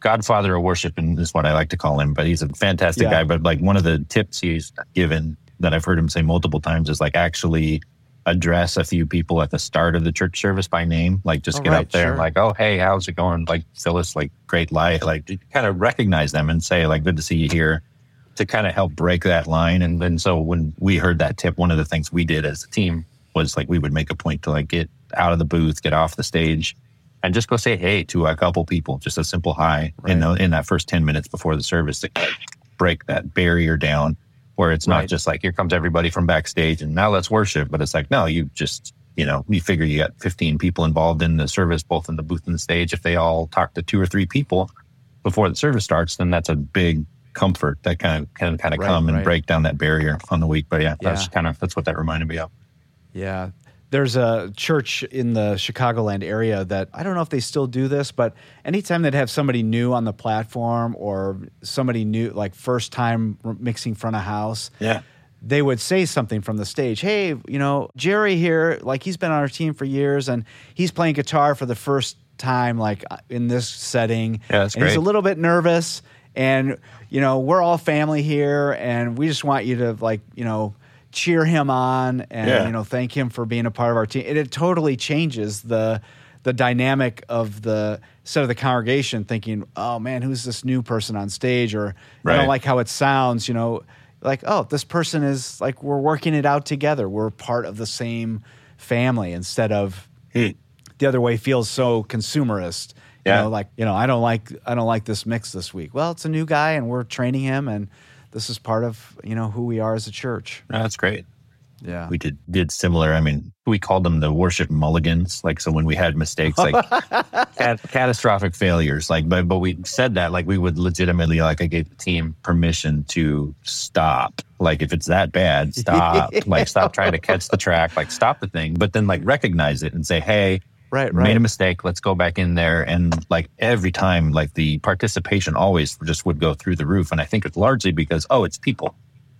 godfather of worship and is what i like to call him but he's a fantastic yeah. guy but like one of the tips he's given that i've heard him say multiple times is like actually address a few people at the start of the church service by name, like just oh, get right, up there sure. and like, oh, hey, how's it going? Like Phyllis, like great light, like kind of recognize them and say like, good to see you here to kind of help break that line. And then so when we heard that tip, one of the things we did as a team was like, we would make a point to like get out of the booth, get off the stage and just go say, hey, to a couple people, just a simple hi right. in, the, in that first 10 minutes before the service to break that barrier down where it's not right. just like here comes everybody from backstage and now let's worship, but it's like no, you just you know you figure you got 15 people involved in the service, both in the booth and the stage. If they all talk to two or three people before the service starts, then that's a big comfort that kind of can kind of right, come and right. break down that barrier on the week. But yeah, yeah, that's kind of that's what that reminded me of. Yeah, there's a church in the Chicagoland area that I don't know if they still do this, but anytime they'd have somebody new on the platform or somebody new, like first time mixing front of house, yeah, they would say something from the stage. Hey, you know, Jerry here, like he's been on our team for years and he's playing guitar for the first time, like uh, in this setting. Yeah, that's and great. He's a little bit nervous, and you know, we're all family here, and we just want you to like, you know cheer him on and yeah. you know thank him for being a part of our team. It, it totally changes the the dynamic of the set of the congregation thinking, oh man, who's this new person on stage? Or right. I don't like how it sounds, you know, like, oh, this person is like, we're working it out together. We're part of the same family instead of hmm. the other way feels so consumerist. Yeah. You know, like, you know, I don't like, I don't like this mix this week. Well, it's a new guy and we're training him and this is part of, you know, who we are as a church. that's great. Yeah. We did did similar. I mean, we called them the worship mulligans. Like so when we had mistakes, like cat- catastrophic failures. Like but but we said that like we would legitimately like I gave the team permission to stop. Like if it's that bad, stop. Like stop trying to catch the track, like stop the thing. But then like recognize it and say, hey, right, right. made a mistake. Let's go back in there. And like every time, like the participation always just would go through the roof. And I think it's largely because, oh, it's people.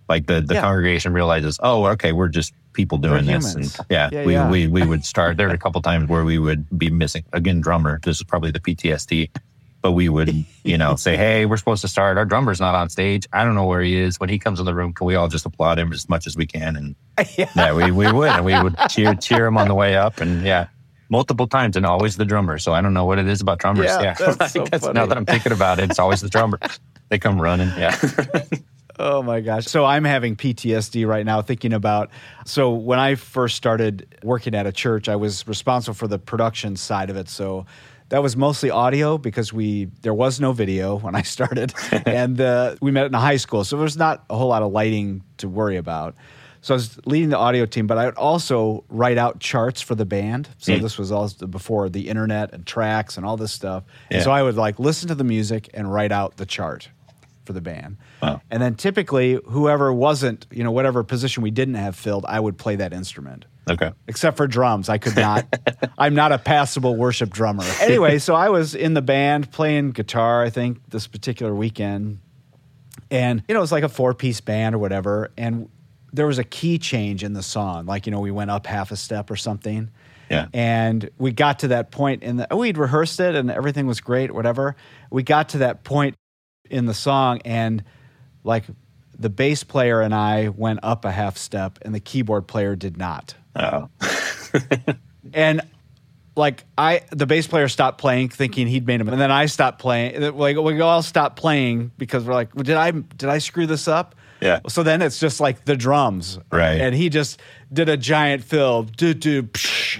Like the, the yeah. congregation realizes, oh, okay, we're just people doing this. And yeah, yeah, we, yeah. we we would start. There were a couple times where we would be missing again drummer. This is probably the PTSD. But we would, you know, say, "Hey, we're supposed to start. Our drummer's not on stage. I don't know where he is. When he comes in the room, can we all just applaud him as much as we can?" And yeah, yeah we, we would, and we would cheer cheer him on the way up, and yeah, multiple times, and always the drummer. So I don't know what it is about drummers. Yeah, yeah. That's so funny. now that I'm thinking about it, it's always the drummer. They come running. Yeah. Oh my gosh. So I'm having PTSD right now thinking about so when I first started working at a church, I was responsible for the production side of it. So that was mostly audio because we there was no video when I started, and uh, we met in a high school, so there's not a whole lot of lighting to worry about. So I was leading the audio team, but I would also write out charts for the band. So mm. this was all before the internet and tracks and all this stuff. Yeah. So I would like listen to the music and write out the chart for the band. Wow. And then typically, whoever wasn't, you know, whatever position we didn't have filled, I would play that instrument. Okay. Except for drums. I could not, I'm not a passable worship drummer. Anyway, so I was in the band playing guitar, I think, this particular weekend. And, you know, it was like a four piece band or whatever. And there was a key change in the song. Like, you know, we went up half a step or something. Yeah. And we got to that point in the, we'd rehearsed it and everything was great, whatever. We got to that point in the song and like the bass player and I went up a half step and the keyboard player did not. Oh. and like I the bass player stopped playing thinking he'd made him and then I stopped playing like we all stopped playing because we're like did I did I screw this up? Yeah. So then it's just like the drums. Right. And he just did a giant fill, do do,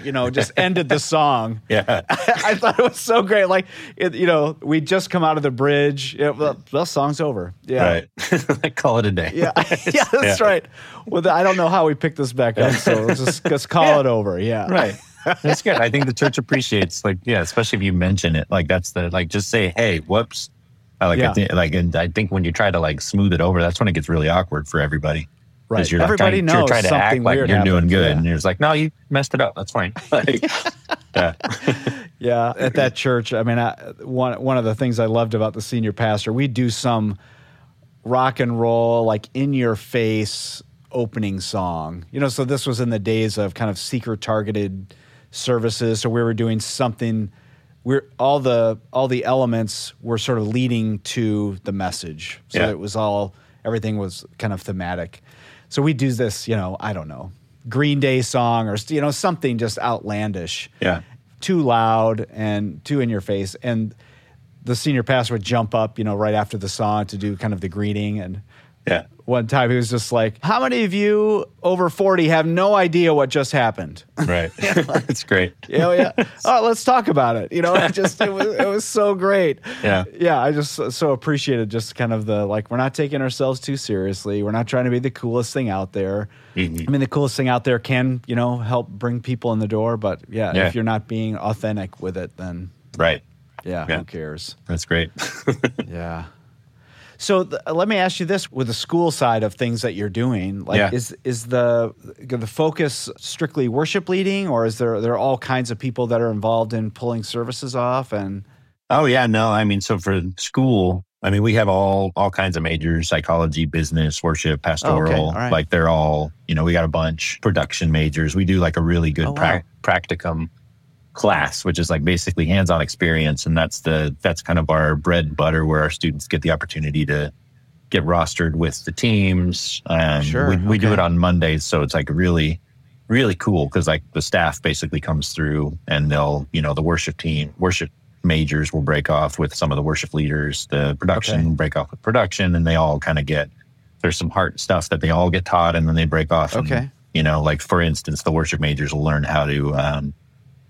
you know, just ended the song. Yeah. I thought it was so great. Like, it, you know, we just come out of the bridge. It, well, the song's over. Yeah. Right. call it a day. Yeah. yeah, that's yeah. right. Well, I don't know how we picked this back up. So let's just let's call yeah. it over. Yeah. Right. That's good. I think the church appreciates, like, yeah, especially if you mention it. Like, that's the, like, just say, hey, whoops I like, yeah. I like, and I think when you try to like smooth it over, that's when it gets really awkward for everybody. Right. You're Everybody trying, knows you're trying to act like you're happens, doing good, yeah. and you're just like, no, you messed it up. That's fine. Like, yeah. yeah. At that church, I mean, I, one one of the things I loved about the senior pastor, we do some rock and roll, like in your face opening song. You know, so this was in the days of kind of seeker targeted services. So we were doing something we're all the all the elements were sort of leading to the message. So yeah. it was all everything was kind of thematic. So we do this, you know, I don't know, Green Day song or you know something just outlandish. Yeah. Too loud and too in your face and the senior pastor would jump up, you know, right after the song to do kind of the greeting and yeah. One time he was just like, How many of you over 40 have no idea what just happened? Right. It's great. Yeah, yeah. Oh, let's talk about it. You know, it just it was it was so great. Yeah. Yeah. I just so appreciated just kind of the like we're not taking ourselves too seriously. We're not trying to be the coolest thing out there. Mm-hmm. I mean the coolest thing out there can, you know, help bring people in the door. But yeah, yeah. if you're not being authentic with it, then Right. Yeah, yeah. who cares? That's great. yeah. So th- let me ask you this: with the school side of things that you're doing, like yeah. is is the the focus strictly worship leading, or is there there are all kinds of people that are involved in pulling services off? And oh yeah, no, I mean, so for school, I mean, we have all all kinds of majors: psychology, business, worship, oh, pastoral. Okay. Right. Like they're all, you know, we got a bunch production majors. We do like a really good oh, pra- practicum class, which is like basically hands-on experience, and that's the that's kind of our bread and butter where our students get the opportunity to get rostered with the teams. Um, sure, we, we okay. do it on Mondays, so it's like really really cool because like the staff basically comes through and they'll, you know, the worship team, worship majors will break off with some of the worship leaders, the production okay. break off with production, and they all kind of get there's some heart stuff that they all get taught and then they break off. Okay. And, you know, like for instance, the worship majors will learn how to um,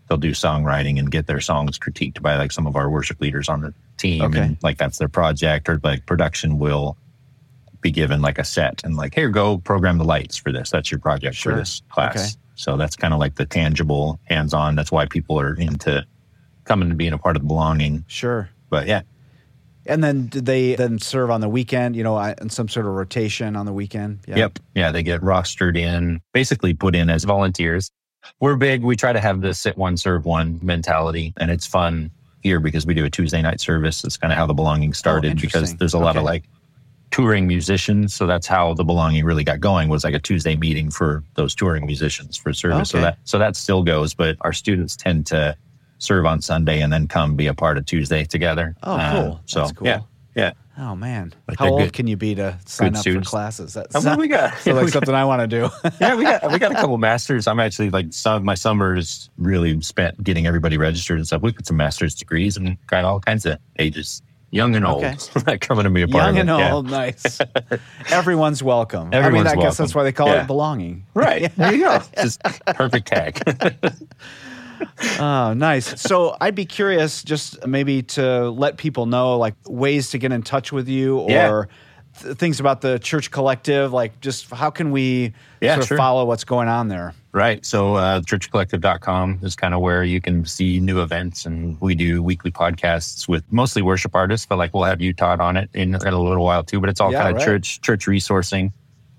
they'll do songwriting and get their songs critiqued by like some of our worship leaders on the team okay. and like that's their project or like production will be given like a set and like here go program the lights for this that's your project sure. for this class okay. so that's kind of like the tangible hands-on that's why people are into coming to being a part of the belonging sure but yeah and then they then serve on the weekend, you know, in some sort of rotation on the weekend? Yeah. Yep. Yeah. They get rostered in, basically put in as volunteers we're big. We try to have the sit one, serve one mentality, and it's fun here because we do a Tuesday night service. That's kind of how the belonging started oh, because there's a lot of like touring musicians. So that's how the belonging really got going was like a Tuesday meeting for those touring musicians for service. Okay. So that so that still goes, but our students tend to serve on Sunday and then come be a part of Tuesday together. Oh, cool. Uh, so that's cool. yeah, yeah. Oh man, like how old good, can you be to sign up students. for classes? That's oh, what we got. So like something I want to do. yeah, we got we got a couple masters. I'm actually like some my summers really spent getting everybody registered and stuff. We got some master's degrees and got all kinds of ages, young and old, okay. coming to be a part young of and old. Nice. Everyone's welcome. Everyone's I mean, I welcome. guess that's why they call yeah. it belonging. Right. There you go. Just perfect tag oh, nice. So I'd be curious just maybe to let people know like ways to get in touch with you or yeah. th- things about the church collective. Like just how can we yeah, sort of sure. follow what's going on there? Right. So uh, churchcollective.com is kind of where you can see new events. And we do weekly podcasts with mostly worship artists, but like we'll have you, Todd, on it in, in a little while too. But it's all yeah, kind of right. church church resourcing.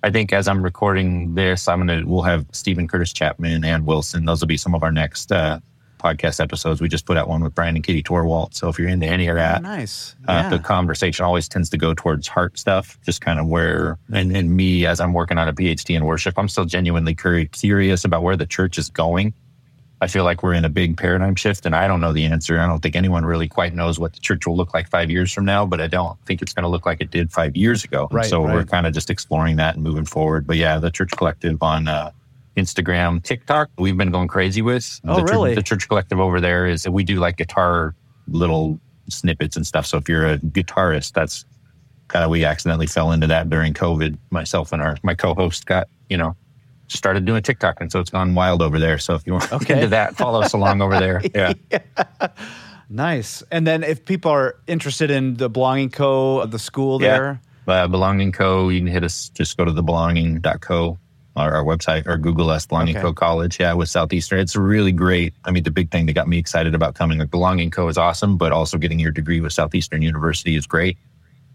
I think as I'm recording this, I'm gonna we'll have Steven Curtis Chapman and Wilson. Those will be some of our next uh, podcast episodes. We just put out one with Bryan and Katie Torwalt. So if you're into any of that, oh, nice. Yeah. Uh, the conversation always tends to go towards heart stuff, just kind of where, and, and me as I'm working on a PhD in worship, I'm still genuinely curious about where the church is going. I feel like we're in a big paradigm shift and I don't know the answer. I don't think anyone really quite knows what the church will look like five years from now, but I don't think it's going to look like it did five years ago. Right, so right. we're kind of just exploring that and moving forward. But yeah, the church collective on uh, Instagram, TikTok, we've been going crazy with. Oh, the, really? The church collective over there is we do like guitar little snippets and stuff. So if you're a guitarist, that's kind of we accidentally fell into that during COVID. Myself and our my co-host got you know started doing TikTok, and so it's gone wild over there. So if you want okay. into that, follow us along over there. Yeah. yeah. Nice. And then if people are interested in the Belonging Co. Of the school there, yeah. uh, Belonging Co. You can hit us. Just go to the belonging.co. Our, our website or Google us Belonging okay. Co. College. Yeah, with Southeastern, it's really great. I mean, the big thing that got me excited about coming, like Belonging Co. is awesome, but also getting your degree with Southeastern University is great.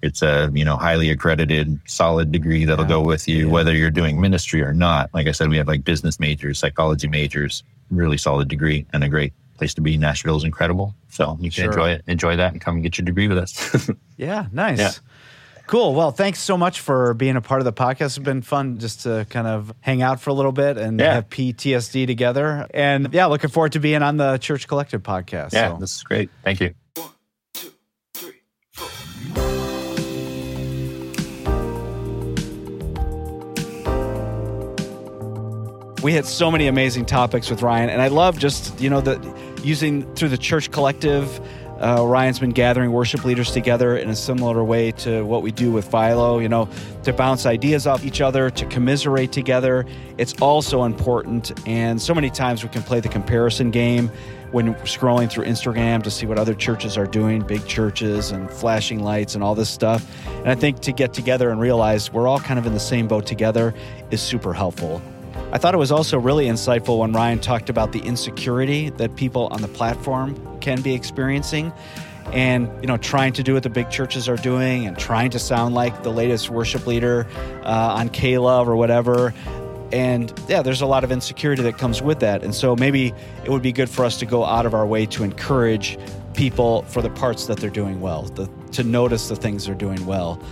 It's a you know highly accredited, solid degree that'll yeah. go with you, yeah. whether you're doing ministry or not. Like I said, we have like business majors, psychology majors, really solid degree, and a great place to be. Nashville is incredible, so you can sure. enjoy it, enjoy that, and come and get your degree with us. yeah, nice. Yeah. Cool. Well, thanks so much for being a part of the podcast. It's been fun just to kind of hang out for a little bit and yeah. have PTSD together. And yeah, looking forward to being on the Church Collective podcast. Yeah, so. this is great. Thank you. We had so many amazing topics with Ryan, and I love just you know the using through the church collective. Uh, Ryan's been gathering worship leaders together in a similar way to what we do with Philo, you know, to bounce ideas off each other, to commiserate together. It's also important. And so many times we can play the comparison game when scrolling through Instagram to see what other churches are doing, big churches and flashing lights and all this stuff. And I think to get together and realize we're all kind of in the same boat together is super helpful. I thought it was also really insightful when Ryan talked about the insecurity that people on the platform can be experiencing and you know trying to do what the big churches are doing and trying to sound like the latest worship leader uh, on K-Love or whatever. And yeah there's a lot of insecurity that comes with that. And so maybe it would be good for us to go out of our way to encourage people for the parts that they're doing well the, to notice the things they're doing well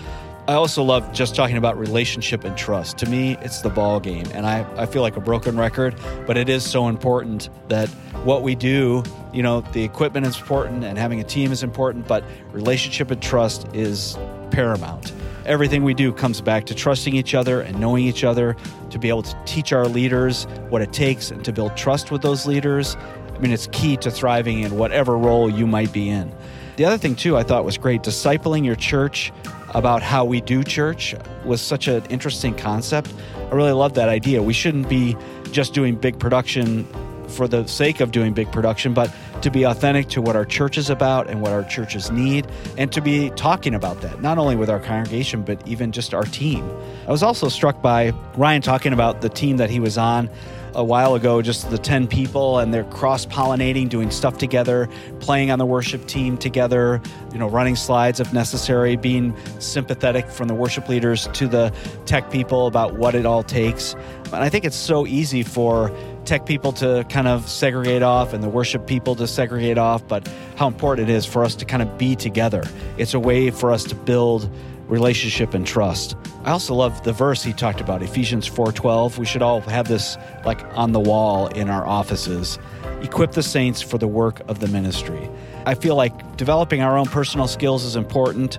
I also love just talking about relationship and trust. To me, it's the ball game. And I, I feel like a broken record, but it is so important that what we do, you know, the equipment is important and having a team is important, but relationship and trust is paramount. Everything we do comes back to trusting each other and knowing each other, to be able to teach our leaders what it takes and to build trust with those leaders. I mean, it's key to thriving in whatever role you might be in. The other thing, too, I thought was great discipling your church about how we do church was such an interesting concept. I really love that idea. We shouldn't be just doing big production for the sake of doing big production, but to be authentic to what our church is about and what our churches need, and to be talking about that, not only with our congregation, but even just our team. I was also struck by Ryan talking about the team that he was on a while ago, just the 10 people, and they're cross pollinating, doing stuff together, playing on the worship team together, you know, running slides if necessary, being sympathetic from the worship leaders to the tech people about what it all takes. And I think it's so easy for tech people to kind of segregate off and the worship people to segregate off, but how important it is for us to kind of be together. It's a way for us to build relationship and trust. I also love the verse he talked about, Ephesians 4:12. We should all have this like on the wall in our offices. Equip the saints for the work of the ministry. I feel like developing our own personal skills is important.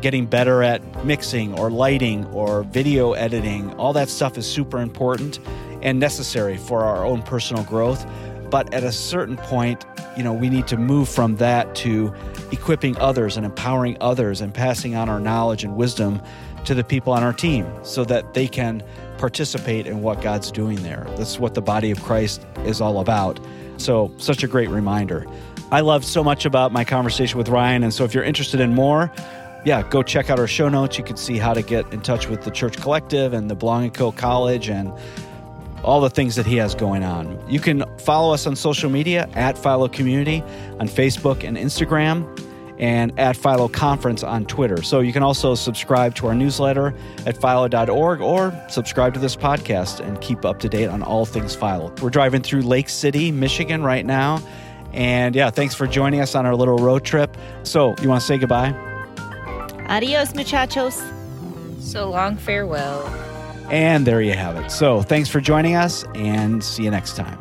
Getting better at mixing or lighting or video editing, all that stuff is super important and necessary for our own personal growth. But at a certain point, you know, we need to move from that to equipping others and empowering others and passing on our knowledge and wisdom to the people on our team so that they can participate in what God's doing there. That's what the body of Christ is all about. So, such a great reminder. I loved so much about my conversation with Ryan. And so, if you're interested in more, yeah, go check out our show notes. You can see how to get in touch with the Church Collective and the Belonging Co. College and all the things that he has going on. You can follow us on social media at Philo Community on Facebook and Instagram and at Philo Conference on Twitter. So you can also subscribe to our newsletter at philo.org or subscribe to this podcast and keep up to date on all things Philo. We're driving through Lake City, Michigan right now. And yeah, thanks for joining us on our little road trip. So, you want to say goodbye? Adios, muchachos. So long, farewell. And there you have it. So, thanks for joining us and see you next time.